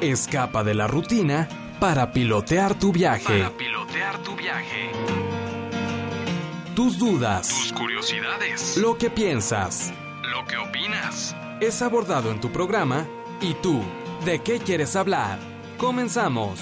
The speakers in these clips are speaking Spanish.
Escapa de la rutina para pilotear tu viaje. Para pilotear tu viaje. Tus dudas, Tus curiosidades. lo que piensas, Lo que opinas. es abordado en tu programa y tú, ¿de qué quieres hablar? Comenzamos.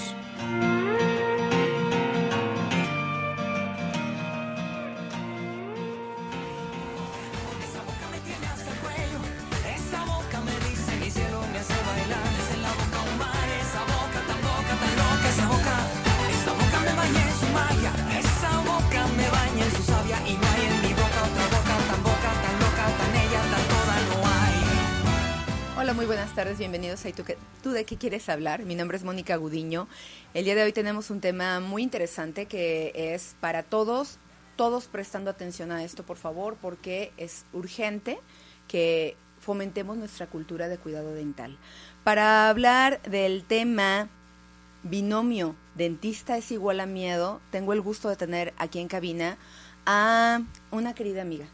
¿Tú, ¿Tú de qué quieres hablar? Mi nombre es Mónica Gudiño. El día de hoy tenemos un tema muy interesante que es para todos, todos prestando atención a esto, por favor, porque es urgente que fomentemos nuestra cultura de cuidado dental. Para hablar del tema binomio dentista es igual a miedo, tengo el gusto de tener aquí en cabina a una querida amiga.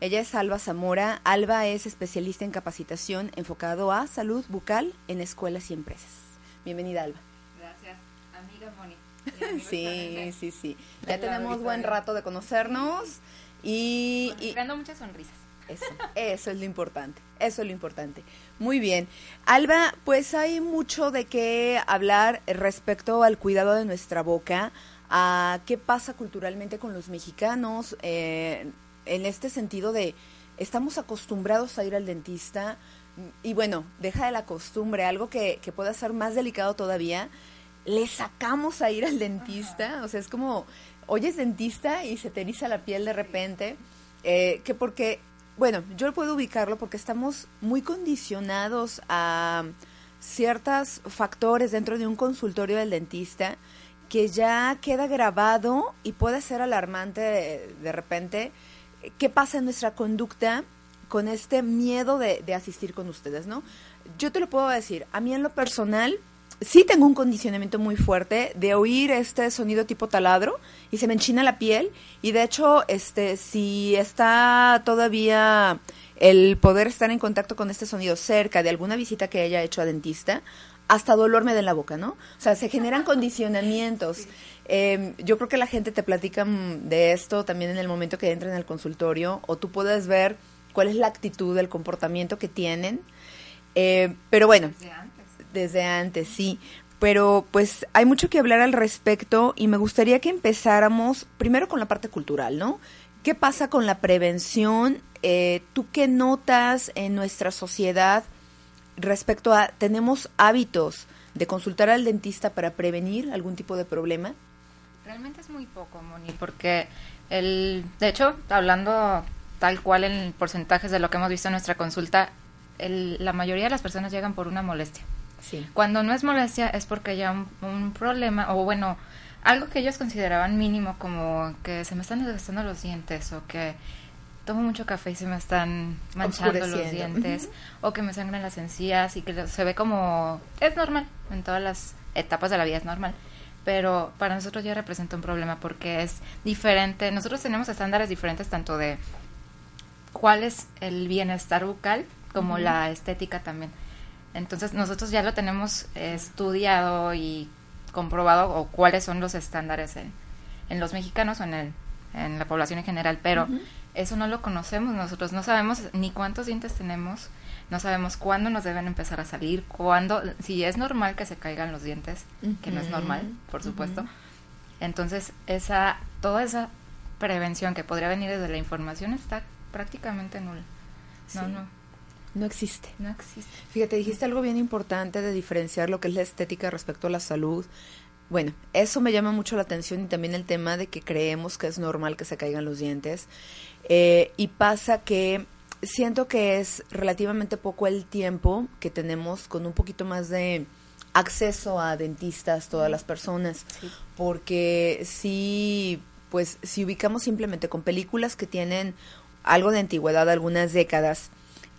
Ella es Alba Zamora. Alba es especialista en capacitación enfocado a salud bucal en escuelas y empresas. Bienvenida, Alba. Gracias, amiga Moni. Sí, sí, sí. Ya tenemos buen rato de conocernos y, muchas sonrisas. eso, eso es lo importante. Eso es lo importante. Muy bien. Alba, pues hay mucho de qué hablar respecto al cuidado de nuestra boca, a qué pasa culturalmente con los mexicanos, eh, en este sentido de estamos acostumbrados a ir al dentista y bueno, deja de la costumbre, algo que, que pueda ser más delicado todavía, le sacamos a ir al dentista, o sea, es como, oyes dentista y se te eriza la piel de repente, eh, que porque, bueno, yo puedo ubicarlo porque estamos muy condicionados a ciertos factores dentro de un consultorio del dentista que ya queda grabado y puede ser alarmante de, de repente qué pasa en nuestra conducta con este miedo de, asistir con ustedes, ¿no? Yo te lo puedo decir, a mí en lo personal sí tengo un condicionamiento muy fuerte de oír este sonido tipo taladro y se me enchina la piel y de hecho este si está todavía el poder estar en contacto con este sonido cerca de alguna visita que haya hecho a dentista hasta dolor me da en la boca, ¿no? O sea, se generan condicionamientos. Eh, yo creo que la gente te platica mm, de esto también en el momento que entran al consultorio o tú puedes ver cuál es la actitud, el comportamiento que tienen. Eh, pero bueno, Desde antes. desde antes, sí. Pero pues hay mucho que hablar al respecto y me gustaría que empezáramos primero con la parte cultural, ¿no? ¿Qué pasa con la prevención? Eh, ¿Tú qué notas en nuestra sociedad respecto a, tenemos hábitos de consultar al dentista para prevenir algún tipo de problema? Realmente es muy poco, Moni, porque el, de hecho, hablando tal cual en porcentajes de lo que hemos visto en nuestra consulta, el- la mayoría de las personas llegan por una molestia. Sí. Cuando no es molestia es porque hay un, un problema, o bueno, algo que ellos consideraban mínimo, como que se me están desgastando los dientes, o que tomo mucho café y se me están manchando los dientes, o que me sangran las encías y que se ve como... Es normal, en todas las etapas de la vida es normal. Pero para nosotros ya representa un problema porque es diferente. Nosotros tenemos estándares diferentes tanto de cuál es el bienestar bucal como la estética también. Entonces nosotros ya lo tenemos estudiado y comprobado o cuáles son los estándares en, en los mexicanos o en, el, en la población en general, pero eso no lo conocemos nosotros, no sabemos ni cuántos dientes tenemos, no sabemos cuándo nos deben empezar a salir, cuándo, si es normal que se caigan los dientes, que no es normal, por supuesto. Entonces, esa, toda esa prevención que podría venir desde la información está prácticamente nula. No, Sí. no, No existe. no existe. Fíjate, dijiste algo bien importante de diferenciar lo que es la estética respecto a la salud. Bueno, eso me llama mucho la atención y también el tema de que creemos que es normal que se caigan los dientes. Eh, y pasa que siento que es relativamente poco el tiempo que tenemos con un poquito más de acceso a dentistas todas las personas, Sí. porque sí, pues si ubicamos simplemente con películas que tienen algo de antigüedad, algunas décadas,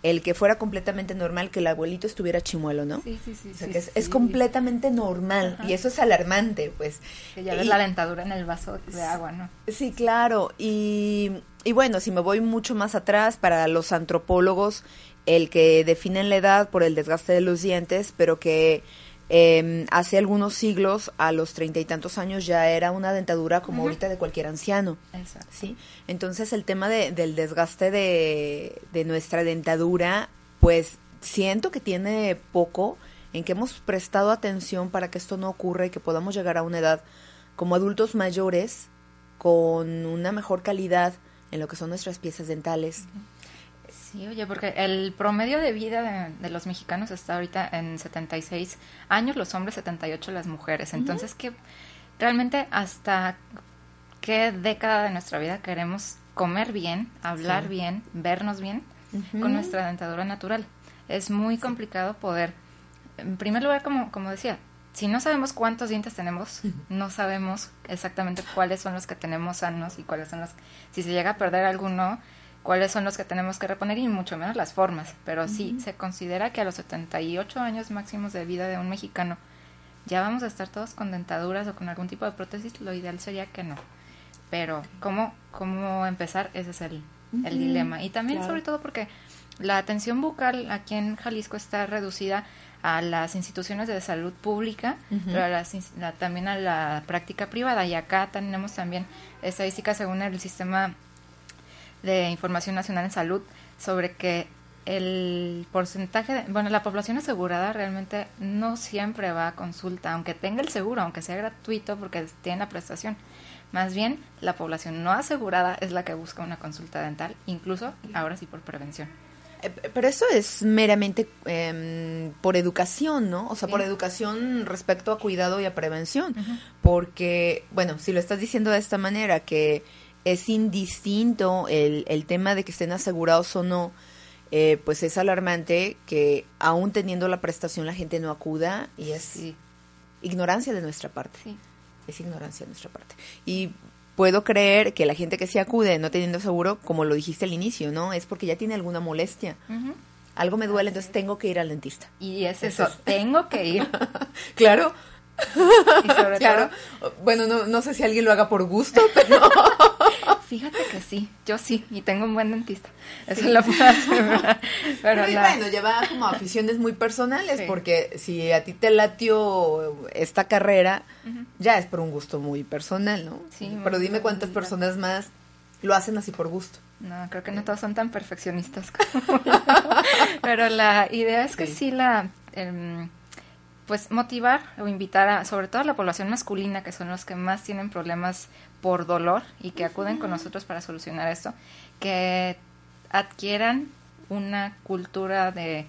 el que fuera completamente normal que el abuelito estuviera chimuelo, ¿no? Sí, sí, sí. O sea, sí, que es, completamente normal Ajá. y eso es alarmante, pues. Que ya ves Y- la dentadura en el vaso de agua, ¿no? Sí, claro. Y, y bueno, si me voy mucho más atrás, para los antropólogos, el que definen la edad por el desgaste de los dientes, pero que eh, hace algunos siglos, a los treinta y tantos años, ya era una dentadura como ahorita de cualquier anciano. Exacto. ¿sí? Entonces el tema de- del desgaste de, de nuestra dentadura, pues siento que tiene poco en que hemos prestado atención para que esto no ocurra y que podamos llegar a una edad como adultos mayores con una mejor calidad en lo que son nuestras piezas dentales. Sí, oye, porque el promedio de vida de, de los mexicanos está ahorita en 76 años, los hombres 78 las mujeres. Entonces, que realmente hasta qué década de nuestra vida queremos comer bien, hablar Sí. bien, vernos bien con nuestra dentadura natural. Es muy complicado poder, en primer lugar, como, como decía, si no sabemos cuántos dientes tenemos, no sabemos exactamente cuáles son los que tenemos sanos y cuáles son los, si se llega a perder alguno, cuáles son los que tenemos que reponer y mucho menos las formas. Pero sí, se considera que a los 78 años máximos de vida de un mexicano ya vamos a estar todos con dentaduras o con algún tipo de prótesis, lo ideal sería que no. Pero, ¿cómo, cómo empezar? Ese es el, el dilema. Y también, claro. sobre todo, porque la atención bucal aquí en Jalisco está reducida a las instituciones de salud pública, pero a las la- también a la práctica privada. Y acá tenemos también estadísticas según el sistema de Información Nacional en Salud sobre que el porcentaje, de- bueno, la población asegurada realmente no siempre va a consulta, aunque tenga el seguro, aunque sea gratuito porque tiene la prestación. Más bien, la población no asegurada es la que busca una consulta dental, incluso ahora sí por prevención. Eh, Pero eso es meramente em, por educación, ¿no? O sea, Sí. por educación respecto a cuidado y a prevención. Porque, bueno, si lo estás diciendo de esta manera, que es indistinto el, el tema de que estén asegurados o no, eh, pues es alarmante que aún teniendo la prestación la gente no acuda y es Sí, ignorancia de nuestra parte. sí. Es ignorancia de nuestra parte. Y puedo creer que la gente que sí acude no teniendo seguro, como lo dijiste al inicio, ¿no? Es porque ya tiene alguna molestia. Algo me duele, entonces tengo que ir al dentista. Y es Eso eso, es. tengo que ir. Claro, Y sobre claro. todo, Bueno, no, no sé si alguien lo haga por gusto, pero fíjate que sí, yo sí, y tengo un buen dentista. Eso lo puedo asegurar. Pero Pero y la- bueno, lleva como aficiones muy personales, Sí. porque si a ti te latió esta carrera, ya es por un gusto muy personal, ¿no? Sí, Pero dime cuántas personas más lo hacen así por gusto. No, creo que no todos son tan perfeccionistas como yo. Pero la idea es que Sí. sí, la... em, pues motivar o invitar a, sobre todo a la población masculina, que son los que más tienen problemas por dolor y que acuden con nosotros para solucionar esto, que adquieran una cultura de...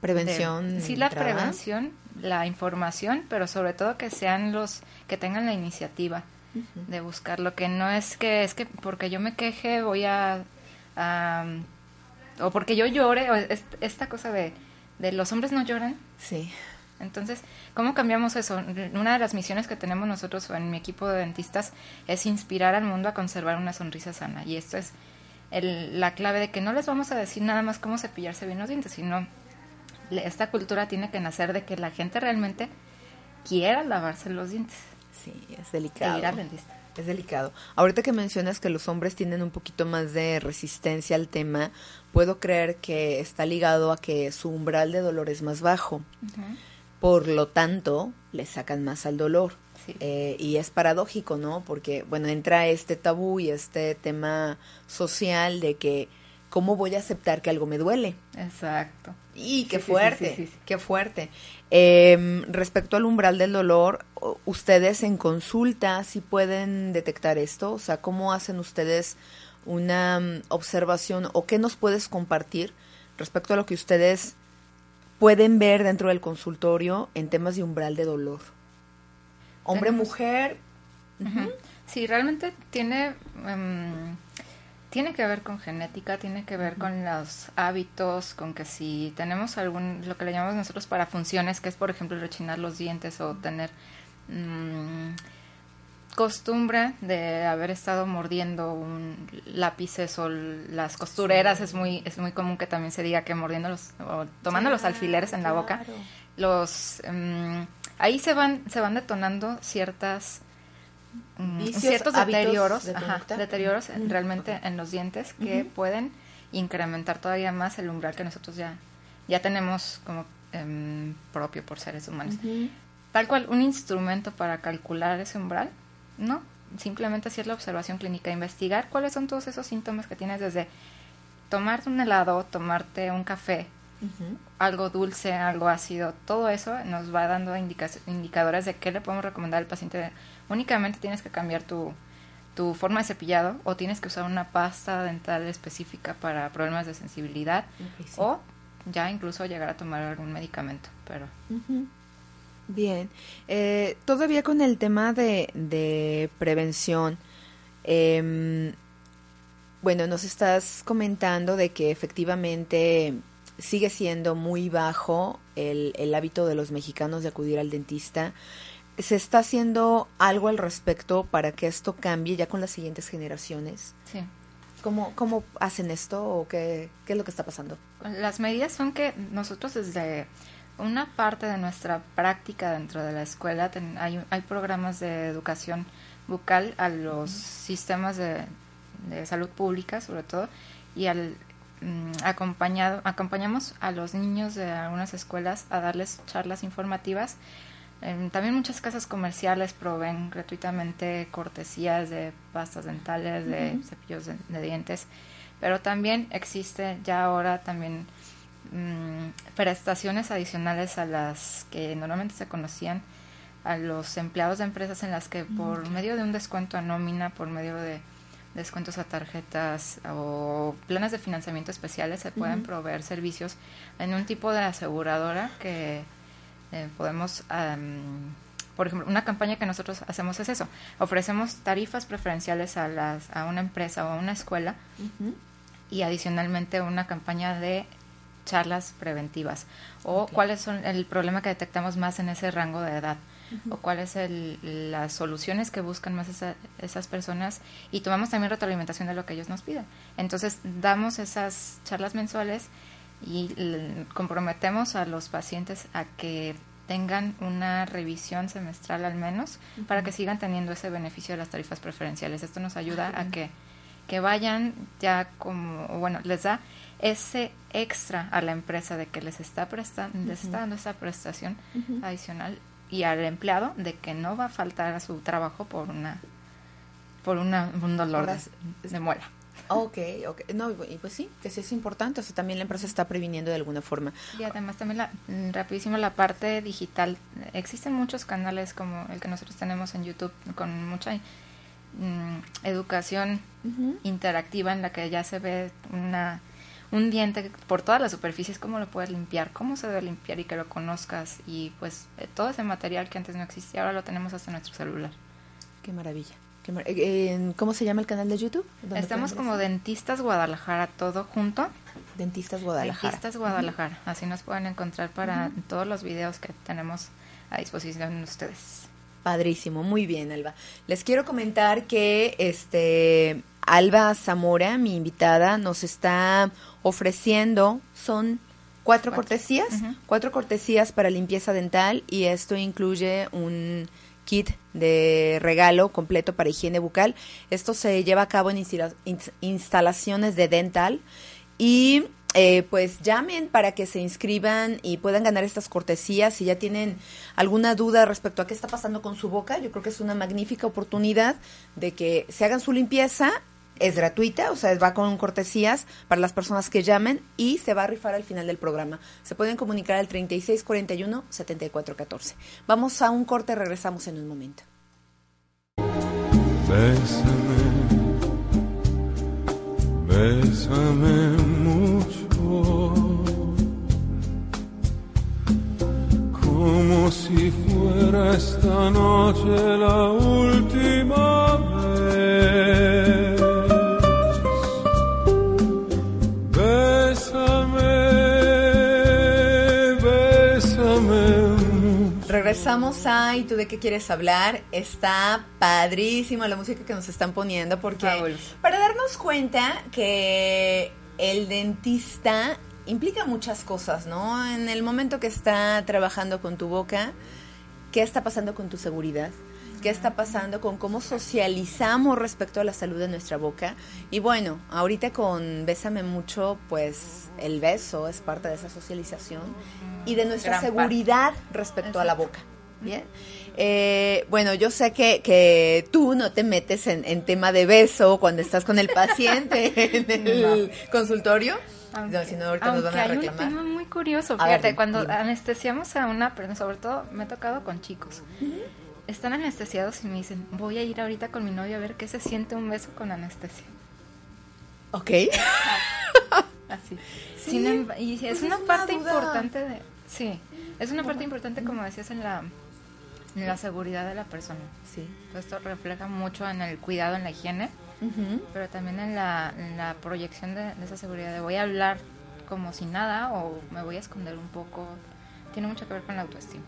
Prevención. de- sí, la prevención, la información, pero sobre todo que sean los que tengan la iniciativa de buscarlo, que no es que es que porque yo me queje voy a, a- o porque yo llore, o es- esta cosa de, de los hombres no lloran. Sí. Entonces, ¿cómo cambiamos eso? Una de las misiones que tenemos nosotros en mi equipo de dentistas es inspirar al mundo a conservar una sonrisa sana. Y esto es el- la clave de que no les vamos a decir nada más cómo cepillarse bien los dientes, sino esta cultura tiene que nacer de que la gente realmente quiera lavarse los dientes Sí, es e delicado. ir al dentista. Es delicado. Ahorita que mencionas que los hombres tienen un poquito más de resistencia al tema, puedo creer que está ligado a que su umbral de dolor es más bajo. Ujú. Por lo tanto, le sacan más al dolor. Sí. Eh, y es paradójico, ¿no? Porque, bueno, entra este tabú y este tema social de que, ¿cómo voy a aceptar que algo me duele? Exacto. Y qué Sí, fuerte, sí, qué fuerte. Eh, respecto al umbral del dolor, ustedes en consulta sí pueden detectar esto, o sea, ¿cómo hacen ustedes una mm, observación o qué nos puedes compartir respecto a lo que ustedes pueden ver dentro del consultorio en temas de umbral de dolor? Hombre, Tenemos- mujer. Sí, realmente tiene, em, tiene que ver con genética, tiene que ver con los hábitos, con que si tenemos algún, lo que le llamamos nosotros para funciones, que es por ejemplo rechinar los dientes o tener mm, costumbre de haber estado mordiendo un lápices o las costureras, es muy es muy común que también se diga que mordiendo los, o tomando los alfileres en la boca, los mm, ahí se van se van detonando ciertas mm, Vicios, ciertos deterioros, de ajá, deterioros Ujú. realmente en los dientes que pueden incrementar todavía más el umbral que nosotros ya ya tenemos como em, propio por seres humanos. Tal cual, un instrumento para calcular ese umbral, no. Simplemente hacer la observación clínica, investigar cuáles son todos esos síntomas que tienes desde tomarte un helado, tomarte un café, algo dulce, algo ácido, todo eso nos va dando indica- indicadores de qué le podemos recomendar al paciente. Únicamente tienes que cambiar tu, tu forma de cepillado o tienes que usar una pasta dental específica para problemas de sensibilidad sí. o ya incluso llegar a tomar algún medicamento, pero Bien, eh, todavía con el tema de, de prevención, em, bueno, nos estás comentando de que efectivamente sigue siendo muy bajo el, el hábito de los mexicanos de acudir al dentista. ¿Se está haciendo algo al respecto para que esto cambie ya con las siguientes generaciones? sí. ¿Cómo, cómo hacen esto o qué, qué es lo que está pasando? Las medidas son que nosotros desde una parte de nuestra práctica dentro de la escuela ten- hay, hay programas de educación bucal a los sistemas de, de salud pública sobre todo y al mm, acompañado acompañamos a los niños de algunas escuelas a darles charlas informativas. Em, también muchas casas comerciales proveen gratuitamente cortesías de pastas dentales, de cepillos de, de dientes, pero también existe ya ahora también mm, prestaciones adicionales a las que normalmente se conocían a los empleados de empresas en las que por medio de un descuento a nómina, por medio de descuentos a tarjetas o planes de financiamiento especiales se pueden proveer servicios en un tipo de aseguradora que eh, podemos, am, por ejemplo, una campaña que nosotros hacemos es eso, ofrecemos tarifas preferenciales a, las, a una empresa o a una escuela y adicionalmente una campaña de charlas preventivas o cuáles son el problema que detectamos más en ese rango de edad o cuáles el, las soluciones que buscan más esa- esas personas y tomamos también retroalimentación de lo que ellos nos piden. Entonces damos esas charlas mensuales y comprometemos a los pacientes a que tengan una revisión semestral al menos para que sigan teniendo ese beneficio de las tarifas preferenciales. Esto nos ayuda a que, que vayan ya como, bueno, les da ese extra a la empresa de que les está prestando, les está dando esa prestación adicional y al empleado de que no va a faltar a su trabajo por una por una, un dolor de, de muela. Ok, ok. No, y pues sí, que sí es importante. O sea, también la empresa está previniendo de alguna forma. Y además también la, mm, rapidísimo la parte digital. Existen muchos canales como el que nosotros tenemos en YouTube con mucha mm, educación interactiva en la que ya se ve una un diente por todas las superficies, cómo lo puedes limpiar, cómo se debe limpiar y que lo conozcas. Y pues eh, todo ese material que antes no existía, ahora lo tenemos hasta en nuestro celular. Qué maravilla. Qué mar- eh, ¿Cómo se llama el canal de YouTube? ¿Dónde Estamos como Dentistas Guadalajara, todo junto. Dentistas Guadalajara. Dentistas Guadalajara. Así nos pueden encontrar para todos los videos que tenemos a disposición de ustedes. Padrísimo, muy bien, Alba. Les quiero comentar que este Alba Zamora, mi invitada, nos está ofreciendo, son cuatro, Cuatro. cortesías, cuatro cortesías para limpieza dental y esto incluye un kit de regalo completo para higiene bucal. Esto se lleva a cabo en instala- ins- instalaciones de dental y eh, pues llamen para que se inscriban y puedan ganar estas cortesías. Si ya tienen alguna duda respecto a qué está pasando con su boca, yo creo que es una magnífica oportunidad de que se hagan su limpieza. Es gratuita, o sea, va con cortesías para las personas que llamen y se va a rifar al final del programa. Se pueden comunicar al 3641-7414. Vamos a un corte, regresamos en un momento. Bésame, bésame mucho, como si fuera esta noche la última vez. Regresamos a ¿Y tú de qué quieres hablar? Está padrísima la música que nos están poniendo porque Fabuloso. para darnos cuenta que el dentista implica muchas cosas, ¿no? En el momento que está trabajando con tu boca, ¿qué está pasando con tu seguridad? ¿Qué está pasando con cómo socializamos respecto a la salud de nuestra boca? Y bueno, ahorita con Bésame mucho, pues el beso es parte de esa socialización y de nuestra Gran parte. seguridad respecto a la Exacto. boca. Bien. Eh, bueno, yo sé que, que tú no te metes en, en tema de beso cuando estás con el paciente en el consultorio. No, si no, ahorita nos van aunque a hay un reclamar. tema muy curioso, ver, fíjate, dime, cuando dime. anestesiamos a una persona, sobre todo me ha tocado con chicos, están anestesiados y me dicen, voy a ir ahorita con mi novio a ver qué se siente un beso con anestesia. Ok. Así. Sí, Sin emba- y pues es una es una parte duda. importante de... Sí, es una parte importante, como decías, en la, en la seguridad de la persona. Sí. Esto refleja mucho en el cuidado, en la higiene, pero también en la, en la proyección de, de esa seguridad de voy a hablar como si nada o me voy a esconder un poco. Tiene mucho que ver con la autoestima.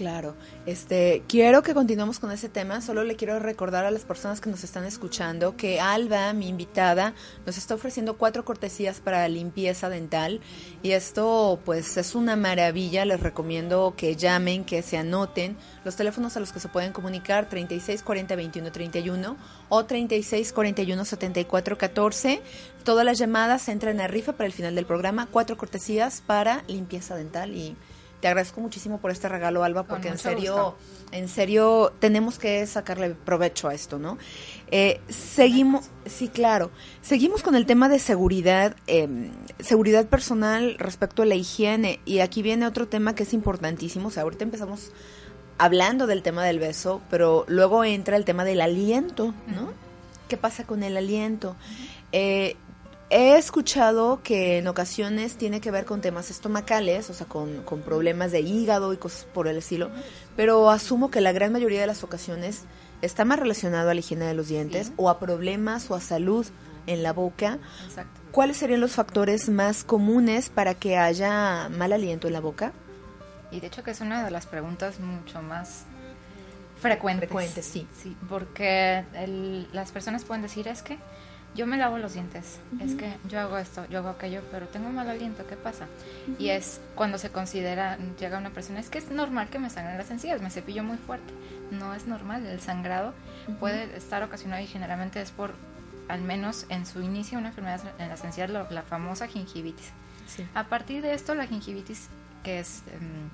Claro, este, quiero que continuemos con ese tema. Solo le quiero recordar a las personas que nos están escuchando que Alba, mi invitada, nos está ofreciendo cuatro cortesías para limpieza dental y esto, pues, es una maravilla. Les recomiendo que llamen, que se anoten los teléfonos a los que se pueden comunicar 36 40 21 31 o 36 41 74 14. Todas las llamadas entran a rifa para el final del programa. Cuatro cortesías para limpieza dental y te agradezco muchísimo por este regalo, Alba, porque en serio, gusto. en serio, tenemos que sacarle provecho a esto, ¿no? Eh, seguimos, sí, claro, seguimos con el tema de seguridad, eh, seguridad personal respecto a la higiene, y aquí viene otro tema que es importantísimo, o sea, ahorita empezamos hablando del tema del beso, pero luego entra el tema del aliento, ¿no? ¿Qué pasa con el aliento? Eh, he escuchado que en ocasiones tiene que ver con temas estomacales, o sea, con, con problemas de hígado y cosas por el estilo, pero asumo que la gran mayoría de las ocasiones está más relacionado a la higiene de los dientes Sí. o a problemas o a salud en la boca. Exacto. ¿Cuáles serían los factores más comunes para que haya mal aliento en la boca? Y de hecho que es una de las preguntas mucho más frecuentes. Frecuentes, sí. Sí, porque el- las personas pueden decir, es que yo me lavo los dientes, es que yo hago esto, yo hago aquello, pero tengo mal aliento, ¿qué pasa? Y es cuando se considera, llega una persona, es que es normal que me sangren las encías, me cepillo muy fuerte. No es normal, el sangrado puede estar ocasionado y generalmente es por, al menos en su inicio, una enfermedad en las encías, lo- la famosa gingivitis. Sí. A partir de esto, la gingivitis, que es em,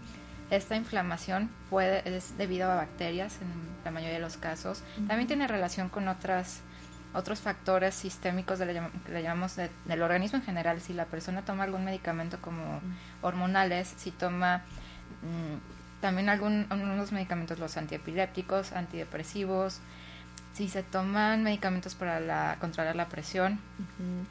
esta inflamación, puede es debido a bacterias en la mayoría de los casos. También tiene relación con otras otros factores sistémicos de la que le llamamos de- del organismo en general. Si la persona toma algún medicamento como hormonales, si toma mm, también algún, algunos medicamentos, los antiepilépticos, antidepresivos, si se toman medicamentos para la, controlar la presión,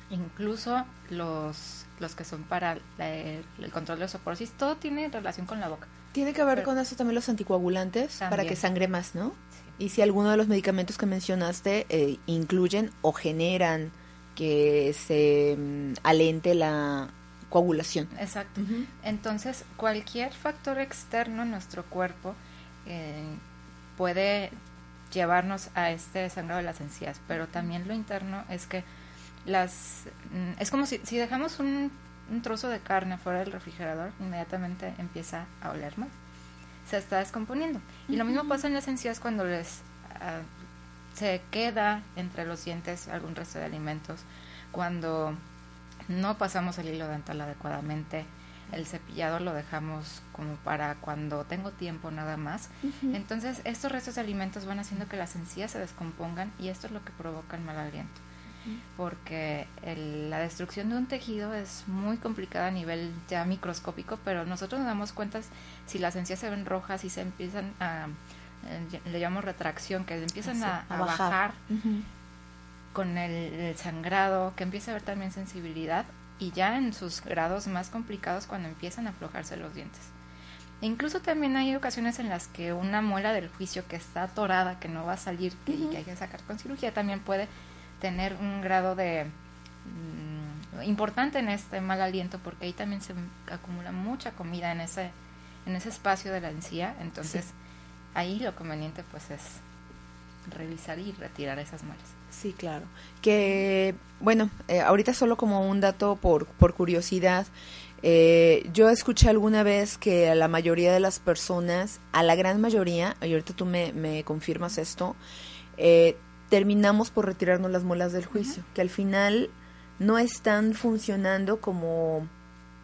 incluso los, los que son para la- el control de osteoporosis, todo tiene relación con la boca. Tiene que ver Pero- con eso también los anticoagulantes para que sangre más, ¿no? Y si alguno de los medicamentos que mencionaste eh, incluyen o generan que se mm, alente la coagulación. Exacto. Entonces, cualquier factor externo en nuestro cuerpo eh, puede llevarnos a este sangrado de las encías, pero también lo interno es que las mm, es como si, si dejamos un, un trozo de carne fuera del refrigerador, inmediatamente empieza a oler mal. Se está descomponiendo. Y lo mismo pasa en las encías cuando les ah, se queda entre los dientes algún resto de alimentos, cuando no pasamos el hilo dental adecuadamente, el cepillado lo dejamos como para cuando tengo tiempo nada más. Entonces, estos restos de alimentos van haciendo que las encías se descompongan y esto es lo que provoca el mal aliento. Porque el- la destrucción de un tejido es muy complicada a nivel ya microscópico, pero nosotros nos damos cuenta si las encías se ven rojas y se empiezan a, eh, le llamamos retracción, que empiezan a, bajar. con el, el sangrado, que empieza a haber también sensibilidad y ya en sus grados más complicados cuando empiezan a aflojarse los dientes. E incluso también hay ocasiones en las que una muela del juicio que está atorada, que no va a salir que hay que sacar con cirugía, también puede tener un grado de mm, importante en este mal aliento porque ahí también se acumula mucha comida en ese en ese espacio de la encía, entonces ahí lo conveniente pues es revisar y retirar esas muelas. Sí, claro. Que, bueno, eh, ahorita solo como un dato por, por curiosidad, eh, yo escuché alguna vez que a la mayoría de las personas, a la gran mayoría, y ahorita tú me, me confirmas esto, eh, terminamos por retirarnos las muelas del juicio, que al final no están funcionando como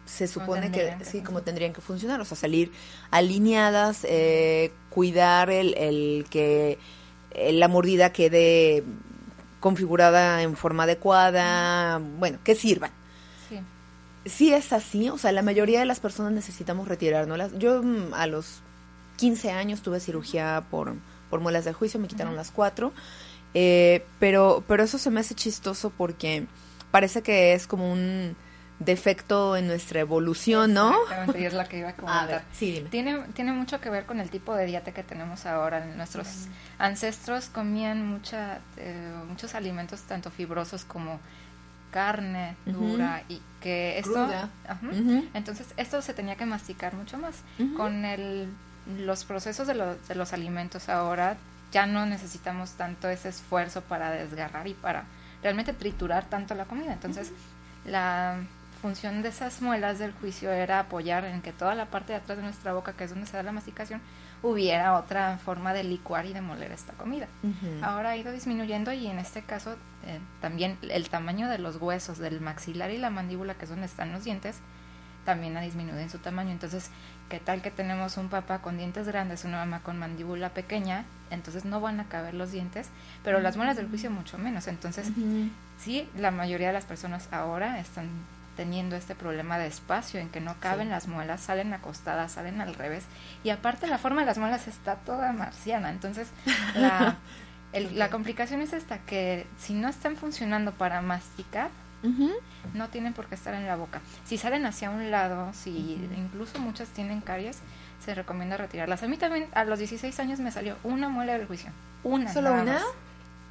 se supone que, sí, como tendrían que funcionar, o sea, salir alineadas, eh, cuidar el, el que eh, la mordida quede configurada en forma adecuada, bueno, que sirvan. Sí. Sí es así, o sea, la mayoría de las personas necesitamos retirárnoslas. Yo mm, a los 15 años tuve cirugía por, por muelas de juicio, me quitaron las cuatro, eh, pero, pero eso se me hace chistoso porque parece que es como un defecto en nuestra evolución, ¿no? Exactamente, y es la que iba a comentar. A ver, sí, dime. Tiene, tiene mucho que ver con el tipo de dieta que tenemos ahora. Nuestros ancestros comían mucha, eh, muchos alimentos tanto fibrosos como carne dura y que esto Cruda. Ajá. Entonces esto se tenía que masticar mucho más con el los procesos de, lo- de los alimentos ahora ya no necesitamos tanto ese esfuerzo para desgarrar y para realmente triturar tanto la comida entonces la función de esas muelas del juicio era apoyar en que toda la parte de atrás de nuestra boca que es donde se da la masticación hubiera otra forma de licuar y de moler esta comida. Ahora ha ido disminuyendo y en este caso eh, también el tamaño de los huesos del maxilar y la mandíbula, que es donde están los dientes, también ha disminuido en su tamaño. Entonces, ¿qué tal que tenemos un papá con dientes grandes, una mamá con mandíbula pequeña? Entonces no van a caber los dientes, pero las muelas del juicio mucho menos. Entonces, sí, la mayoría de las personas ahora están teniendo este problema de espacio en que no caben las muelas, salen acostadas, salen al revés. Y aparte la forma de las muelas está toda marciana, entonces la, el- la complicación es esta que si no están funcionando para masticar No tienen por qué estar en la boca. Si salen hacia un lado, si incluso muchas tienen caries, se recomienda retirarlas. A mí también a los 16 años me salió una muela del juicio. Una. ¿Solo una? más.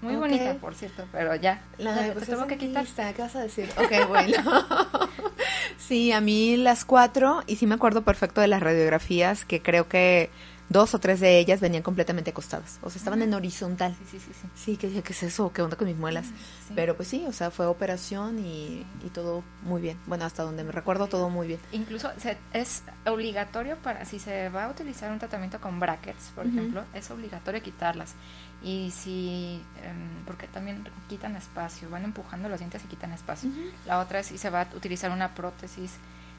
Muy bonita, por cierto, pero ya. La se- pues tuvo es que quitar. ¿Qué vas a decir? Ok, bueno. sí, a mí las cuatro, y sí me acuerdo perfecto de las radiografías, que creo que dos o tres de ellas venían completamente acostadas. O sea, estaban en horizontal. Sí, sí, sí, sí. Sí, que dije, ¿qué es eso? ¿Qué onda con mis muelas? sí. Pero pues sí, o sea, fue operación y, y todo muy bien. Bueno, hasta donde me recuerdo, todo muy bien. Incluso se- es obligatorio para, si se va a utilizar un tratamiento con brackets, por ejemplo, es obligatorio quitarlas. Y si, em, porque también quitan espacio, van empujando los dientes y quitan espacio. La otra es si se va a utilizar una prótesis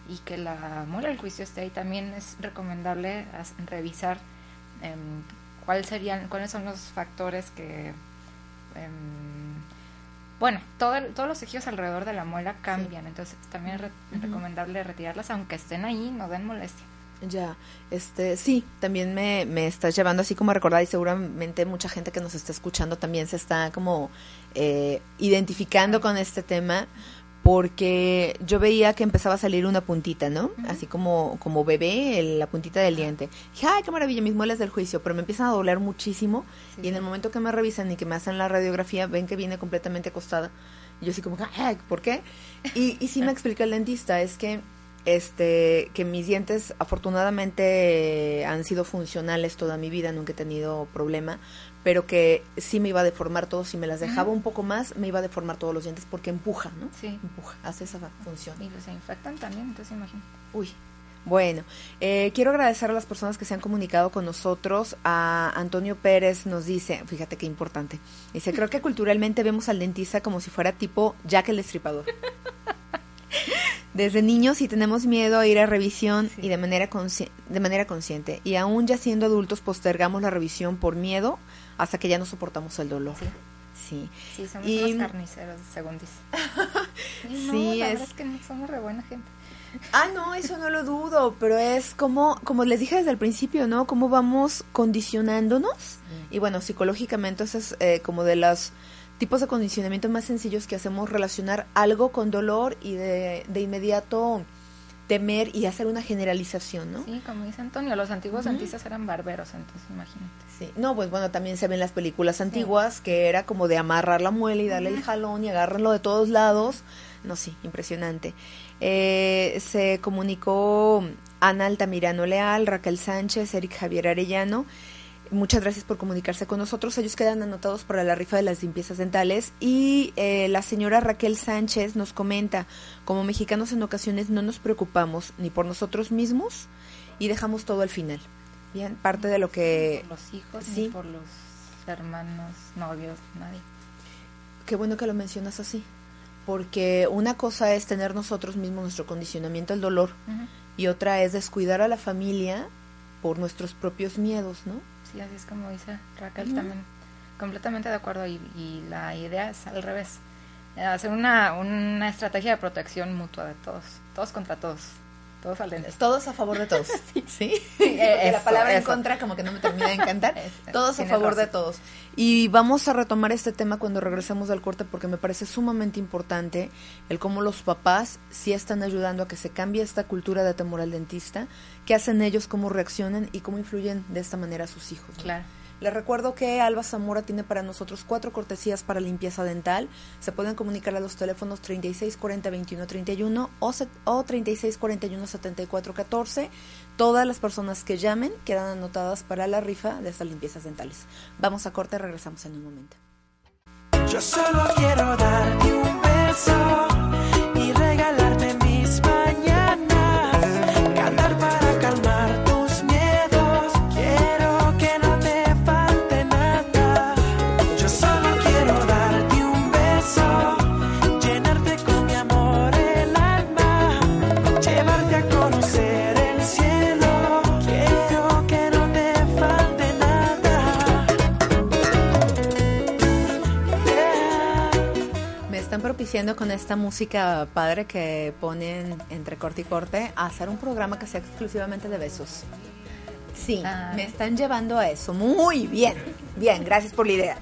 y que la muela del juicio esté ahí, también es recomendable revisar em, cuál serían, cuáles son los factores que em, bueno, todo todos los tejidos alrededor de la muela cambian, entonces también es re- recomendable retirarlas, aunque estén ahí, no den molestia. Ya, este, sí, también me, me estás llevando así como a recordar y seguramente mucha gente que nos está escuchando también se está como eh, identificando con este tema porque yo veía que empezaba a salir una puntita, ¿no? Así como, como bebé, el- la puntita del diente. Dije, ay, qué maravilla, mis muelas del juicio, pero me empiezan a doler muchísimo Sí, y en el momento que me revisan y que me hacen la radiografía, ven que viene completamente acostada. Y yo así como, ay, ¿por qué? Y, y sí me explica el dentista, es que este que mis dientes afortunadamente han sido funcionales toda mi vida, nunca he tenido problema, pero que sí me iba a deformar todo, si me las dejaba un poco más, me iba a deformar todos los dientes porque empuja, ¿no? Sí. Empuja, hace esa función. Y los infectan también, entonces imagínate. Uy. Bueno, eh, quiero agradecer a las personas que se han comunicado con nosotros. A Antonio Pérez nos dice, fíjate qué importante, dice, creo que culturalmente vemos al dentista como si fuera tipo Jack el Destripador. Desde niños sí tenemos miedo a ir a revisión y de manera, de manera consciente. Y aún ya siendo adultos postergamos la revisión por miedo hasta que ya no soportamos el dolor. Sí. Sí. Sí, somos Y- unos carniceros, según dice. No, Sí, la es- verdad es que no somos re buena gente. Ah, no, eso no lo dudo, pero es como, como les dije desde el principio, ¿no? Cómo vamos condicionándonos. Y bueno, psicológicamente eso es eh, como de los tipos de condicionamiento más sencillos que hacemos relacionar algo con dolor y de, de inmediato temer y hacer una generalización, ¿no? Sí, como dice Antonio, los antiguos Ujú. dentistas eran barberos, entonces imagínate. Sí, no, pues bueno, también se ven las películas antiguas que era como de amarrar la muela y darle el jalón y agarrarlo de todos lados. No, sí, impresionante. Eh, se comunicó Ana Altamirano Leal, Raquel Sánchez, Eric Javier Arellano. Muchas gracias por comunicarse con nosotros. Ellos quedan anotados para la rifa de las limpiezas dentales. Y eh, la señora Raquel Sánchez nos comenta, como mexicanos en ocasiones no nos preocupamos ni por nosotros mismos y dejamos todo al final. Bien, parte de lo que Por los hijos, sí. ni por los hermanos, novios, nadie. Qué bueno que lo mencionas así, porque una cosa es tener nosotros mismos nuestro condicionamiento al dolor y otra es descuidar a la familia por nuestros propios miedos, ¿no? Sí, así es como dice Raquel también. Completamente de acuerdo. Y, y la idea es al revés. Hacer una, una estrategia de protección mutua de todos. Todos contra todos. Todos al. Todos a favor de todos. sí. la eso, palabra en contra como que no me termina de encantar. Es- Todos a favor de todos. Y vamos a retomar este tema cuando regresemos del corte porque me parece sumamente importante el cómo los papás sí están ayudando a que se cambie esta cultura de temor al dentista, qué hacen ellos, cómo reaccionan y cómo influyen de esta manera a sus hijos. ¿no? Les recuerdo que Alba Zamora tiene para nosotros cuatro cortesías para limpieza dental. Se pueden comunicar a los teléfonos 3640-2131 o, se- o 3641-7414. Todas las personas que llamen quedan anotadas para la rifa de estas limpiezas dentales. Vamos a corte, regresamos en un momento. Yo solo quiero darte un beso propiciando con esta música padre que ponen entre corte y corte a hacer un programa que sea exclusivamente de besos. Sí, Ah. me están llevando a eso. Muy bien, bien, gracias por la idea.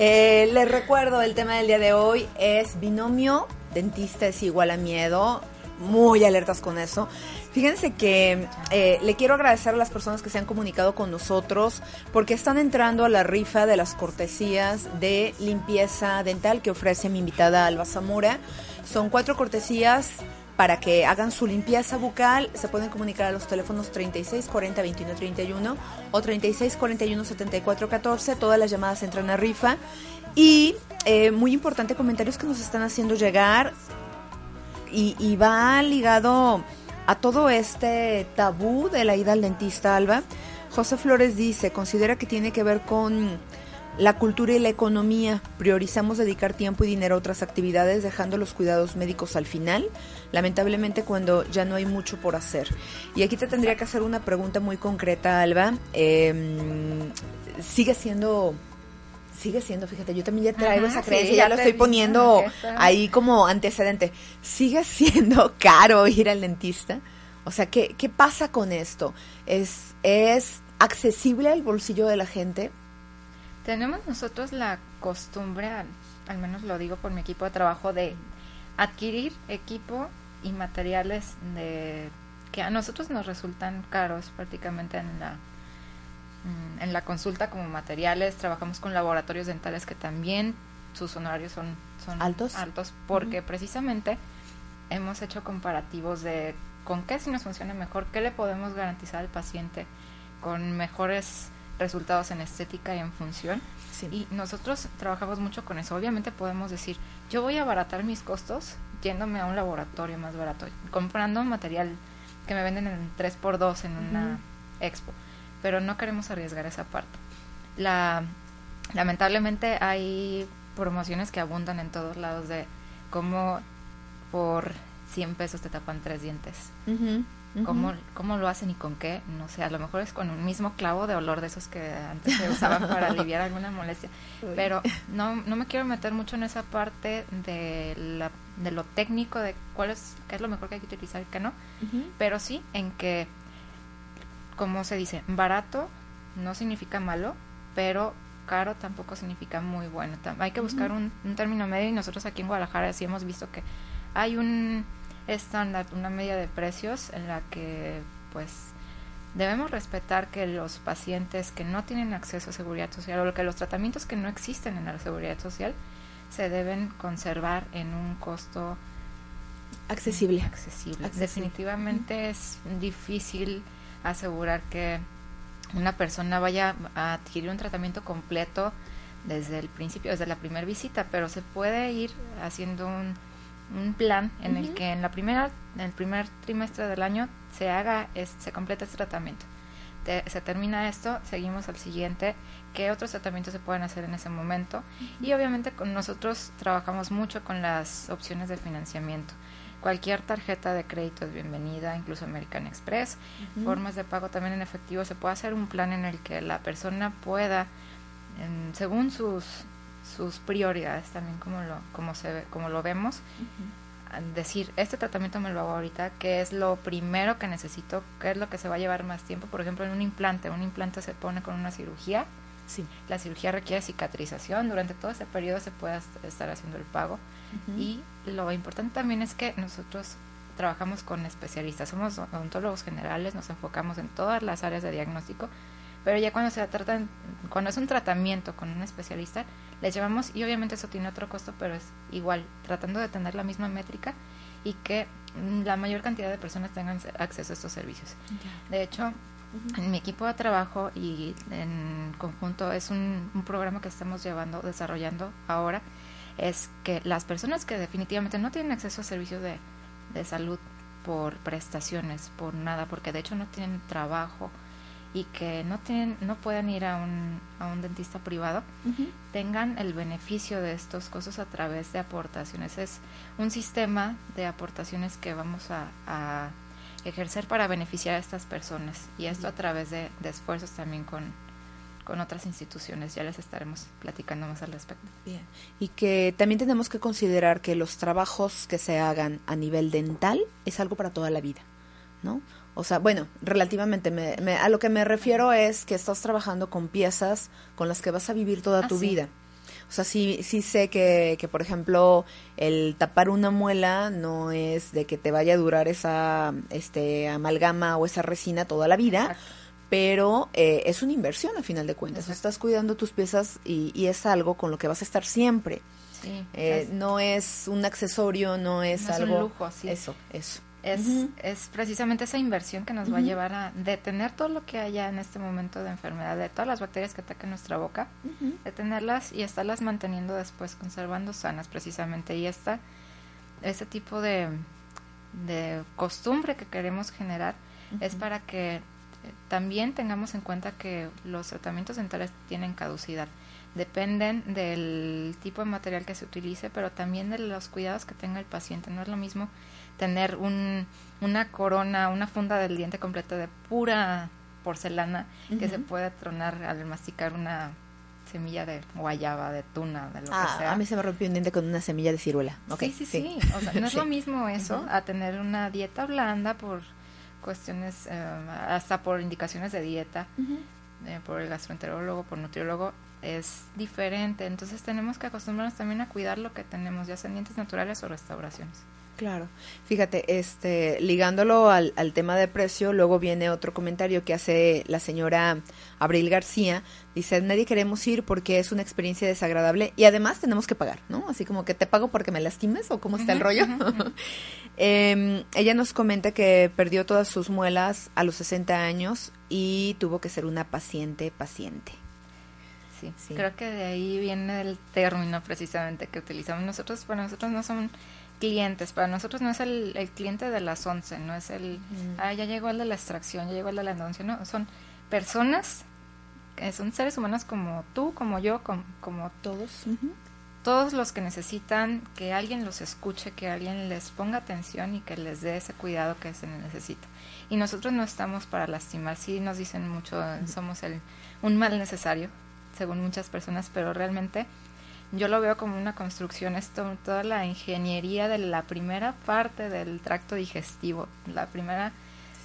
Eh, les recuerdo, el tema del día de hoy es binomio, dentista es igual a miedo, muy alertas con eso. Fíjense que eh, le quiero agradecer a las personas que se han comunicado con nosotros porque están entrando a la rifa de las cortesías de limpieza dental que ofrece mi invitada Alba Zamora. Son cuatro cortesías para que hagan su limpieza bucal. Se pueden comunicar a los teléfonos 36 40 21 31 o 36 41 74 14. Todas las llamadas entran a rifa. Y eh, muy importante, comentarios que nos están haciendo llegar y, y va ligado a todo este tabú de la ida al dentista, Alba. José Flores dice, considera que tiene que ver con la cultura y la economía. Priorizamos dedicar tiempo y dinero a otras actividades, dejando los cuidados médicos al final, lamentablemente cuando ya no hay mucho por hacer. Y aquí te tendría que hacer una pregunta muy concreta, Alba. Eh, sigue siendo... Sigue siendo, fíjate, yo también ya traigo Ajá, esa sí, creencia, ya ya lo estoy poniendo ahí como antecedente. ¿Sigue siendo caro ir al dentista? O sea, ¿qué, qué pasa con esto? ¿Es, ¿Es accesible al bolsillo de la gente? Tenemos nosotros la costumbre, al, al menos lo digo por mi equipo de trabajo, de adquirir equipo y materiales de que a nosotros nos resultan caros prácticamente en la en la consulta como materiales. Trabajamos con laboratorios dentales que también sus honorarios son, son ¿Altos? altos porque precisamente hemos hecho comparativos de con qué si nos funciona mejor, qué le podemos garantizar al paciente con mejores resultados en estética y en función. Sí. Y nosotros trabajamos mucho con eso. Obviamente podemos decir, yo voy a abaratar mis costos yéndome a un laboratorio más barato, comprando material que me venden en 3x2 en una expo, pero no queremos arriesgar esa parte. La, lamentablemente hay promociones que abundan en todos lados de cómo por 100 pesos te tapan tres dientes. ¿Cómo, ¿Cómo lo hacen y con qué? No sé, a lo mejor es con un mismo clavo de olor de esos que antes se usaban para aliviar alguna molestia. Uy. Pero no, no me quiero meter mucho en esa parte de, la, de lo técnico, de cuál es, qué es lo mejor que hay que utilizar y qué no. Pero sí en que, como se dice, barato no significa malo, pero caro tampoco significa muy bueno. Hay que buscar un, un término medio y nosotros aquí en Guadalajara sí hemos visto que hay un estándar, una media de precios en la que pues debemos respetar que los pacientes que no tienen acceso a seguridad social o que los tratamientos que no existen en la seguridad social se deben conservar en un costo Accesible. accesible. Accesible. Definitivamente es difícil asegurar que una persona vaya a adquirir un tratamiento completo desde el principio, desde la primera visita, pero se puede ir haciendo un, un plan en el que en la primera, en el primer trimestre del año se haga, es- se completa este tratamiento. Te- se termina esto, seguimos al siguiente, qué otros tratamientos se pueden hacer en ese momento y obviamente con nosotros trabajamos mucho con las opciones de financiamiento. Cualquier tarjeta de crédito es bienvenida, incluso American Express. Formas de pago también en efectivo. Se puede hacer un plan en el que la persona pueda, en- según sus sus prioridades también como lo como se ve- como lo vemos decir este tratamiento me lo hago ahorita qué es lo primero que necesito qué es lo que se va a llevar más tiempo por ejemplo en un implante un implante se pone con una cirugía. Sí. la cirugía requiere cicatrización. Durante todo ese periodo se puede est- estar haciendo el pago y lo importante también es que nosotros trabajamos con especialistas. Somos odontólogos generales nos enfocamos en todas las áreas de diagnóstico pero ya cuando se trata cuando es un tratamiento con un especialista les llevamos y obviamente eso tiene otro costo pero es igual tratando de tener la misma métrica y que la mayor cantidad de personas tengan acceso a estos servicios. De hecho en mi equipo de trabajo y en conjunto es un, un programa que estamos llevando, desarrollando ahora, es que las personas que definitivamente no tienen acceso a servicios de, de salud por prestaciones, por nada, porque de hecho no tienen trabajo y que no tienen, no pueden ir a un, a un dentista privado, tengan el beneficio de estos costos a través de aportaciones. Es un sistema de aportaciones que vamos a, a ejercer para beneficiar a estas personas y esto a través de, de esfuerzos también con, con otras instituciones. Ya les estaremos platicando más al respecto. Bien. Y que también tenemos que considerar que los trabajos que se hagan a nivel dental es algo para toda la vida, ¿no? O sea, bueno, relativamente me- me- a lo que me refiero es que estás trabajando con piezas con las que vas a vivir toda Ah, tu sí. vida. O sea, sí, sí sé que, que, por ejemplo, el tapar una muela no es de que te vaya a durar esa este, amalgama o esa resina toda la vida, Exacto. Pero eh, es una inversión a final de cuentas. Exacto. Estás cuidando tus piezas y, y es algo con lo que vas a estar siempre. Sí, Eh, no es un accesorio, no es No es un algo. lujo, sí. Eso, eso. es, es precisamente esa inversión que nos va a llevar a detener todo lo que haya en este momento de enfermedad, de todas las bacterias que atacan nuestra boca, detenerlas y estarlas manteniendo después, conservando sanas precisamente. Y esta, este tipo de, de costumbre que queremos generar es para que también tengamos en cuenta que los tratamientos dentales tienen caducidad. Dependen del tipo de material que se utilice, pero también de los cuidados que tenga el paciente. No es lo mismo tener un, una corona, una funda del diente completa de pura porcelana que se puede tronar al masticar una semilla de guayaba, de tuna, de lo que Ah, sea. a mí se me rompió un diente con una semilla de ciruela. Sí, sí, sí, O sea, no es Sí. lo mismo eso a tener una dieta blanda por cuestiones, eh, hasta por indicaciones de dieta, eh, por el gastroenterólogo, por nutriólogo, es diferente. Entonces tenemos que acostumbrarnos también a cuidar lo que tenemos, ya sean dientes naturales o restauraciones. Claro. Fíjate, este, ligándolo al, al tema de precio, luego viene otro comentario que hace la señora Abril García. Dice, nadie queremos ir porque es una experiencia desagradable y además tenemos que pagar, ¿no? Así como que te pago porque me lastimes o cómo está el rollo. Em, ella nos comenta que perdió todas sus muelas a los 60 años y tuvo que ser una paciente paciente. Sí, Sí. creo que de ahí viene el término precisamente que utilizamos nosotros. Para nosotros no son clientes, para nosotros no es el, el cliente de las 11, no es el, ah, ya llegó el de la extracción, ya llegó el de la endodoncia, no, son personas, que son seres humanos como tú, como yo, como, como Todos. todos los que necesitan que alguien los escuche, que alguien les ponga atención y que les dé ese cuidado que se necesita. Y nosotros no estamos para lastimar, sí nos dicen mucho, somos el, un mal necesario, según muchas personas, pero realmente yo lo veo como una construcción, esto, toda la ingeniería de la primera parte del tracto digestivo, la primera,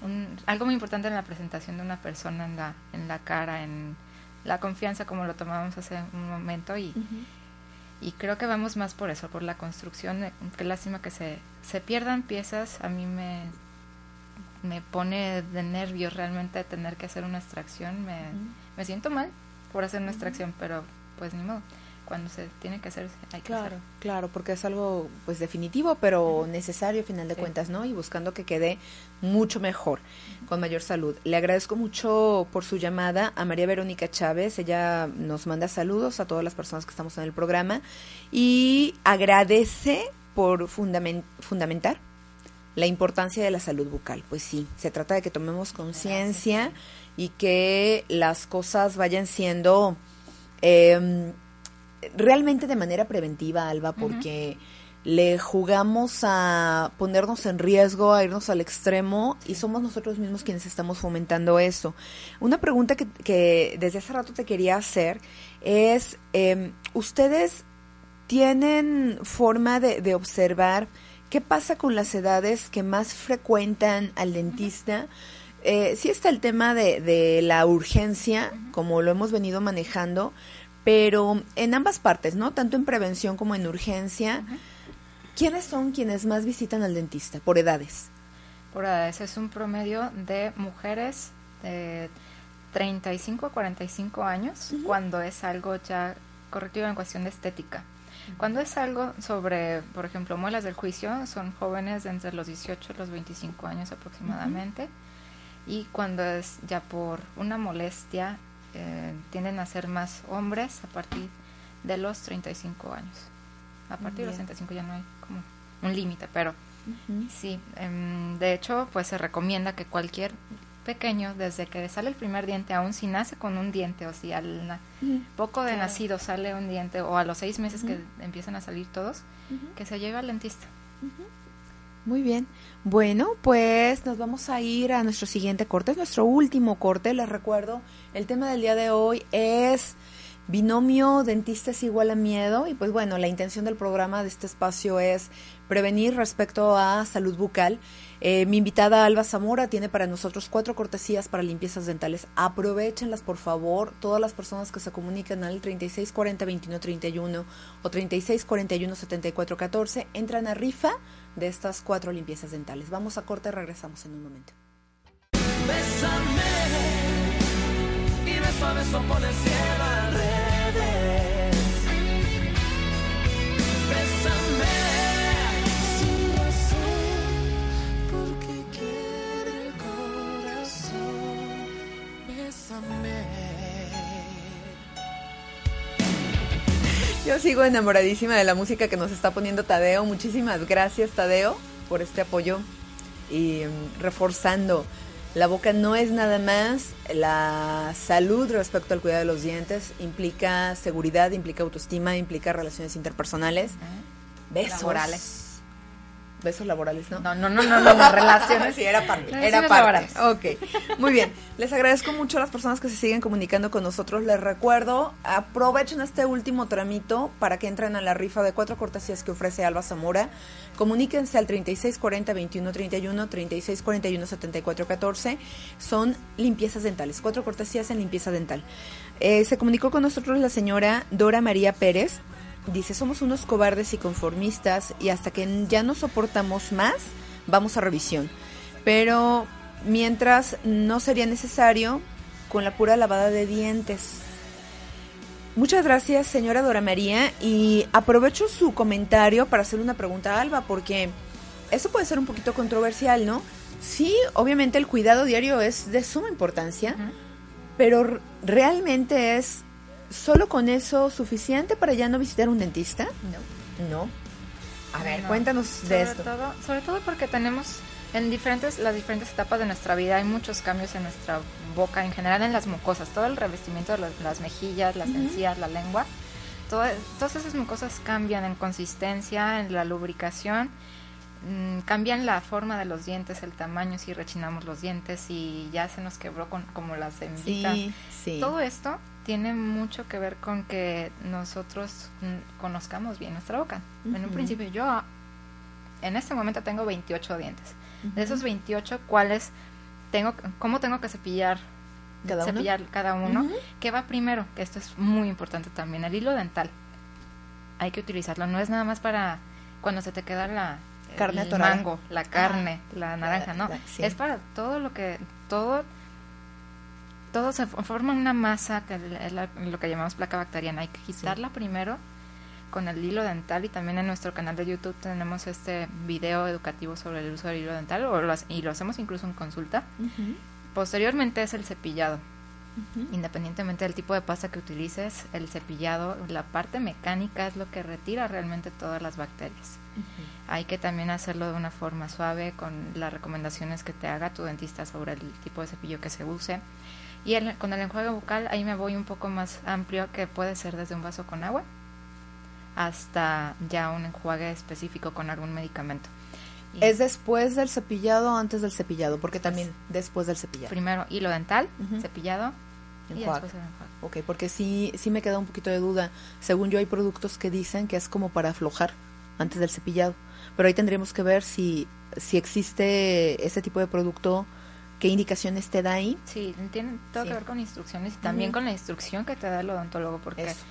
un- algo muy importante en la presentación de una persona en la, en la cara, en la confianza como lo tomábamos hace un momento y, y creo que vamos más por eso, por la construcción, de- qué lástima que se, se pierdan piezas, a mí me, me pone de nervios realmente tener que hacer una extracción. Me, me siento mal por hacer una extracción, pero pues ni modo. Cuando se tiene que hacer, hay que Claro, claro, porque es algo pues definitivo, pero necesario a final de Sí. cuentas, ¿no? Y buscando que quede mucho mejor, con mayor salud. Le agradezco mucho por su llamada a María Verónica Chávez. Ella nos manda saludos a todas las personas que estamos en el programa y agradece por fundamen- fundamentar la importancia de la salud bucal. Pues sí, se trata de que tomemos conciencia y que las cosas vayan siendo eh, realmente de manera preventiva, Alba, porque le jugamos a ponernos en riesgo, a irnos al extremo y somos nosotros mismos quienes estamos fomentando eso. Una pregunta que, que desde hace rato te quería hacer es, eh, ¿ustedes tienen forma de, de observar qué pasa con las edades que más frecuentan al dentista? Eh, sí está el tema de, de la urgencia, como lo hemos venido manejando, pero en ambas partes, ¿no? Tanto en prevención como en urgencia. ¿Quiénes son quienes más visitan al dentista por edades? Por edades es un promedio de mujeres de 35 a 45 años cuando es algo ya correctivo en cuestión de estética. Cuando es algo sobre, por ejemplo, muelas del juicio, son jóvenes de entre los 18 y los 25 años aproximadamente. Y cuando es ya por una molestia, eh, tienden a ser más hombres a partir de los 35 años. A partir de los Bien. 35 ya no hay como un límite, pero Sí, em, de hecho, pues se recomienda que cualquier pequeño, desde que sale el primer diente, aún si nace con un diente o si al poco de nacido sale un diente o a los seis meses que empiezan a salir todos, que se lleve al dentista. Muy bien. Bueno, pues nos vamos a ir a nuestro siguiente corte. Es nuestro último corte. Les recuerdo, el tema del día de hoy es binomio dentista es igual a miedo. Y pues bueno, la intención del programa de este espacio es prevenir respecto a salud bucal. Eh, mi invitada Alba Zamora tiene para nosotros cuatro cortesías para limpiezas dentales. Aprovechenlas, por favor, todas las personas que se comunican al 3640-2131 o 3641-7414 entran a rifa de estas cuatro limpiezas dentales. Vamos a corte, regresamos en un momento. Bésame y beso a beso por el cielo al revés. Yo sigo enamoradísima de la música que nos está poniendo Tadeo. Muchísimas gracias, Tadeo, por este apoyo y mm, reforzando. La boca no es nada más la salud respecto al cuidado de los dientes, implica seguridad, implica autoestima, implica relaciones interpersonales, besos. Besos laborales, ¿no? No, no, no, no, no, no, relaciones. Sí, era parte. Relaciones Era parte. laborales. Ok. Muy bien. Les agradezco mucho a las personas que se siguen comunicando con nosotros. Les recuerdo, aprovechen este último tramito para que entren a la rifa de cuatro cortesías que ofrece Alba Zamora. Comuníquense al 3640-2131, 3641-7414. Son limpiezas dentales. Cuatro cortesías en limpieza dental. Eh, se comunicó con nosotros la señora Dora María Pérez. Dice, somos unos cobardes y conformistas y hasta que ya no soportamos más, vamos a revisión. Pero mientras no sería necesario con la pura lavada de dientes. Muchas gracias, señora Dora María, y aprovecho su comentario para hacer una pregunta a Alba, porque eso puede ser un poquito controversial, ¿no? Sí, obviamente el cuidado diario es de suma importancia, pero realmente es solo con eso suficiente para ya no visitar un dentista? No. No. A ver, No, cuéntanos sobre de esto. Todo, sobre todo porque tenemos en diferentes las diferentes etapas de nuestra vida hay muchos cambios en nuestra boca, en general en las mucosas, todo el revestimiento de los- las mejillas, las encías, la lengua, todo- todas esas mucosas cambian en consistencia, en la lubricación, mm, cambian la forma de los dientes, el tamaño, si rechinamos los dientes, y ya se nos quebró con, como las semillitas. Sí, sí. Todo esto tiene mucho que ver con que nosotros mm, conozcamos bien nuestra boca. En un principio yo en este momento tengo 28 dientes. De esos 28, ¿cuáles tengo cómo tengo que cepillar ¿Cada uno? cepillar cada uno? ¿Qué va primero? Que esto es muy importante también, el hilo dental. Hay que utilizarlo, no es nada más para cuando se te queda la Carne el atorada. mango, la carne, la naranja, ¿no? la- sí. Es para todo lo que, todo, todo se fo- forma una masa que es la- lo que llamamos placa bacteriana. Hay que quitarla primero con el hilo dental y también en nuestro canal de YouTube tenemos este video educativo sobre el uso del hilo dental o lo y lo hacemos incluso en consulta. Posteriormente es el cepillado. Independientemente del tipo de pasta que utilices, el cepillado, la parte mecánica es lo que retira realmente todas las bacterias. Hay que también hacerlo de una forma suave con las recomendaciones que te haga tu dentista sobre el tipo de cepillo que se use. Y el- con el enjuague bucal ahí me voy un poco más amplio que puede ser desde un vaso con agua hasta ya un enjuague específico con algún medicamento. Y ¿Es después del cepillado o antes del cepillado? Porque también después del cepillado. primero hilo dental, cepillado y después el enjuague. Ok, porque sí, sí me queda un poquito de duda. Según yo hay productos que dicen que es como para aflojar antes del cepillado. Pero ahí tendríamos que ver si, si existe ese tipo de producto, qué indicaciones te da ahí. Sí, tiene todo Sí. que ver con instrucciones y también Ujú. con la instrucción que te da el odontólogo, porque Eso.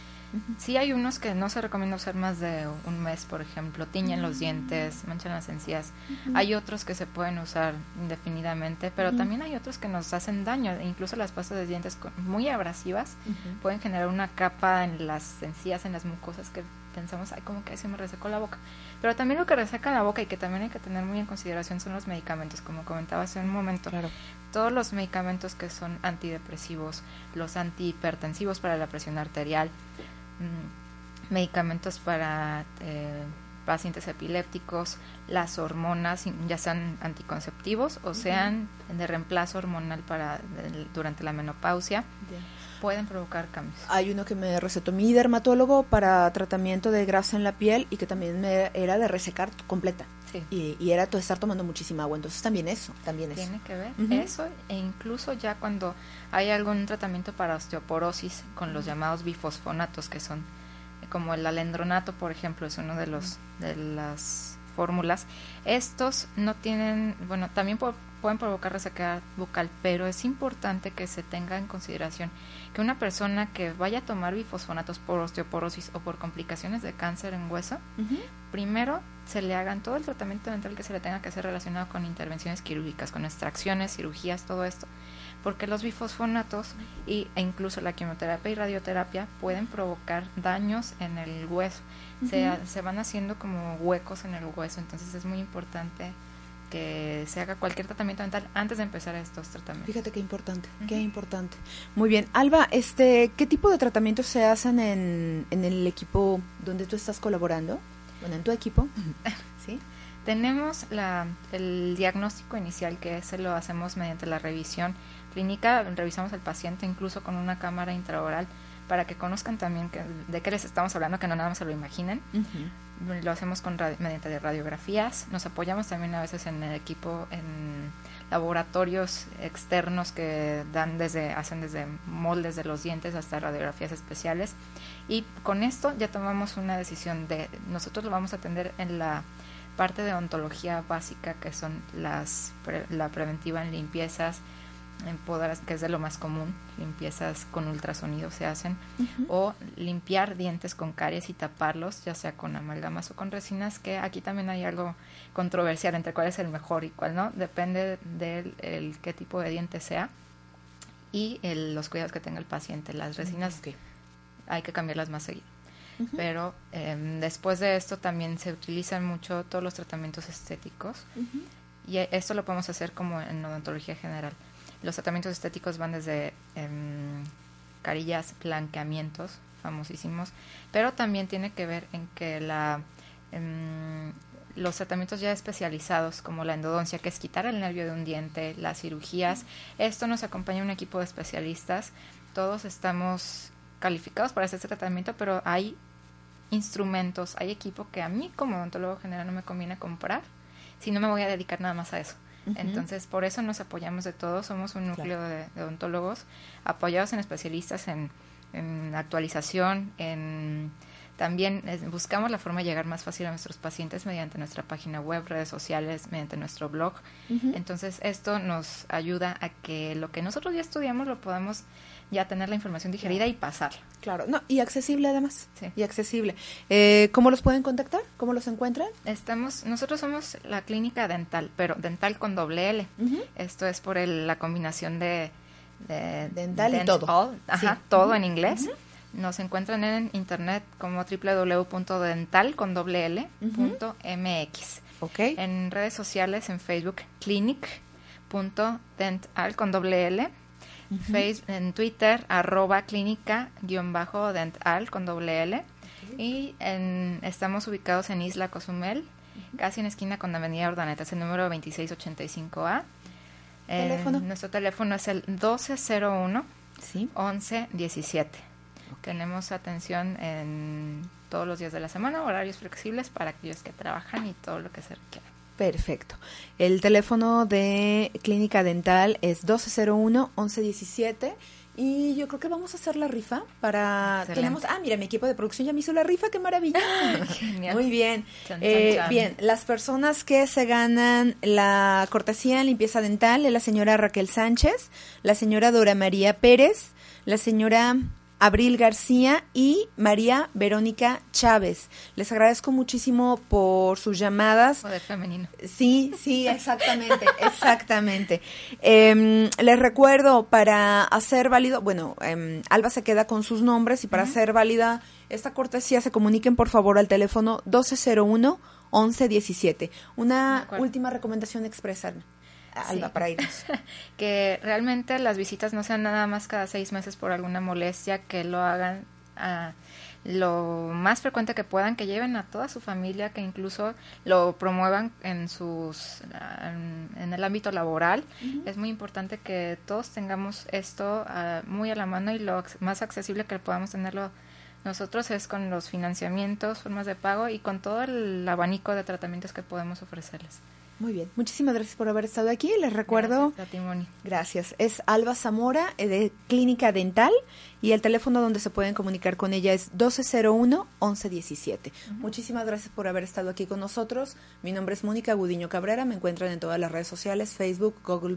sí hay unos que no se recomienda usar más de un mes, por ejemplo, tiñen los dientes, manchan las encías. Hay otros que se pueden usar indefinidamente, pero Ujú. también hay otros que nos hacen daño, e incluso las pastas de dientes muy abrasivas pueden generar una capa en las encías, en las mucosas que pensamos, ay, como que se me resecó la boca. Pero también lo que reseca la boca y que también hay que tener muy en consideración son los medicamentos, como comentaba hace un momento. Claro. Todos los medicamentos que son antidepresivos, los antihipertensivos para la presión arterial, mm, medicamentos para eh, pacientes epilépticos, las hormonas, ya sean anticonceptivos o sean de reemplazo hormonal para el- durante la menopausia, pueden provocar cambios. Hay uno que me recetó mi dermatólogo para tratamiento de grasa en la piel y que también me era de resecar completa. Sí. Y, y era estar tomando muchísima agua. Entonces también eso, también eso. Tiene que ver eso e incluso ya cuando hay algún tratamiento para osteoporosis con los llamados bifosfonatos que son eh, como el alendronato, por ejemplo, es uno de los de las fórmulas. Estos no tienen, bueno, también po- pueden provocar resequedad bucal, pero es importante que se tenga en consideración que una persona que vaya a tomar bifosfonatos por osteoporosis o por complicaciones de cáncer en hueso, primero se le hagan todo el tratamiento dental que se le tenga que hacer relacionado con intervenciones quirúrgicas, con extracciones, cirugías, todo esto, porque los bifosfonatos y, e incluso la quimioterapia y radioterapia pueden provocar daños en el hueso. se van haciendo como huecos en el hueso, entonces es muy importante que se haga cualquier tratamiento dental antes de empezar estos tratamientos. Fíjate qué importante, qué importante. Muy bien. Alba, este, ¿qué tipo de tratamientos se hacen en, en el equipo donde tú estás colaborando? Bueno, en tu equipo. ¿Sí? Tenemos la, el diagnóstico inicial que ese lo hacemos mediante la revisión clínica, revisamos al paciente incluso con una cámara intraoral para que conozcan también que, de qué les estamos hablando, que no nada más se lo imaginen. Lo hacemos con mediante radiografías, nos apoyamos también a veces en el equipo, en laboratorios externos que dan desde, hacen desde moldes de los dientes hasta radiografías especiales. Y con esto ya tomamos una decisión de nosotros lo vamos a atender en la parte de ontología básica que son las pre- la preventiva en limpiezas en poder, que es de lo más común, limpiezas con ultrasonido se hacen, o limpiar dientes con caries y taparlos, ya sea con amalgamas o con resinas, que aquí también hay algo controversial entre cuál es el mejor y cuál no, depende del el qué tipo de diente sea y el- los cuidados que tenga el paciente. Las resinas hay que cambiarlas más seguido. Pero em, después de esto también se utilizan mucho todos los tratamientos estéticos y e- esto lo podemos hacer como en odontología general. Los tratamientos estéticos van desde em, carillas, blanqueamientos, famosísimos, pero también tiene que ver en que la em, los tratamientos ya especializados como la endodoncia, que es quitar el nervio de un diente, las cirugías, esto nos acompaña un equipo de especialistas, todos estamos calificados para hacer este tratamiento, pero hay instrumentos, hay equipo que a mí como odontólogo general no me conviene comprar si no me voy a dedicar nada más a eso. Entonces, por eso nos apoyamos de todos, somos un núcleo de, de odontólogos apoyados en especialistas en, en actualización, en También buscamos la forma de llegar más fácil a nuestros pacientes mediante nuestra página web, redes sociales, mediante nuestro blog. Entonces esto nos ayuda a que lo que nosotros ya estudiamos lo podamos ya tener la información digerida y pasarla. Claro, no, y accesible además. Sí. Y accesible. Eh, ¿Cómo los pueden contactar? ¿Cómo los encuentran? Estamos, nosotros somos la clínica dental, pero dental con doble L. Esto es por el- la combinación de, de Dental y todo. all, ajá, Sí. todo en inglés. Nos encuentran en internet como www.dental con doble L punto MX. Ok. En redes sociales, en Facebook, clinic.dental con doble L. Face- en Twitter, arroba clínica guion bajo dental con doble L. Y en- estamos ubicados en Isla Cozumel, casi en esquina con Avenida Urdaneta, es el número 2685A. Eh, ¿Teléfono? nuestro teléfono es el 1201 Sí. 1117. Tenemos atención en todos los días de la semana, horarios flexibles para aquellos que trabajan y todo lo que se requiera. Perfecto. El teléfono de Clínica Dental es 1201-1117. Y yo creo que vamos a hacer la rifa para... Excelente. Tenemos... Ah, mira, mi equipo de producción ya me hizo la rifa, qué maravilla. Genial. Muy bien. Chan, chan, Eh, chan. Bien, las personas que se ganan la cortesía en limpieza dental es la señora Raquel Sánchez, la señora Dora María Pérez, la señora Abril García y María Verónica Chávez. Les agradezco muchísimo por sus llamadas. Poder femenino. Sí, sí, exactamente, exactamente. Em, les recuerdo, para hacer válido, bueno, em, Alba se queda con sus nombres y para hacer válida esta cortesía se comuniquen por favor al teléfono 1201-1117. De Una acuerdo. última recomendación expresa, Alba, Sí. para irnos. que realmente las visitas no sean nada más cada seis meses por alguna molestia, que lo hagan ah, lo más frecuente que puedan, que lleven a toda su familia, que incluso lo promuevan en sus ah, en, el ámbito laboral. Es muy importante que todos tengamos esto ah, muy a la mano y lo más accesible que podamos tenerlo nosotros es con los financiamientos, formas de pago y con todo el abanico de tratamientos que podemos ofrecerles. Muy bien, muchísimas gracias por haber estado aquí. Les recuerdo... Gracias a ti, Moni. Gracias. Es Alba Zamora eh, de Clínica Dental y el teléfono donde se pueden comunicar con ella es 1201-1117. Muchísimas gracias por haber estado aquí con nosotros. Mi nombre es Mónica Gudiño Cabrera. Me encuentran en todas las redes sociales, Facebook, Google+,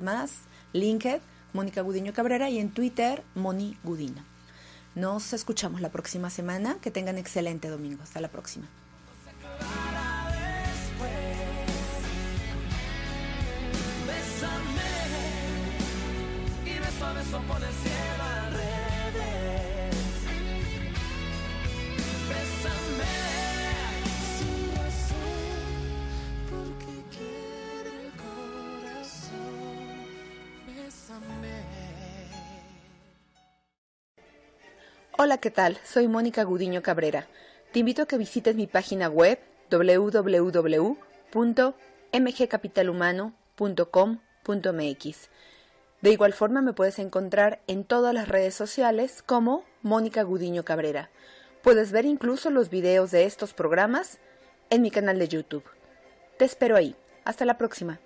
LinkedIn, Mónica Gudiño Cabrera y en Twitter, Moni Gudiño. Nos escuchamos la próxima semana. Que tengan excelente domingo. Hasta la próxima. Porque el corazón. Hola, ¿qué tal? Soy Mónica Gudiño Cabrera. Te invito a que visites mi página web www.mgcapitalhumano.com.mx. De igual forma me puedes encontrar en todas las redes sociales como Mónica Gudiño Cabrera. Puedes ver incluso los videos de estos programas en mi canal de YouTube. Te espero ahí. Hasta la próxima.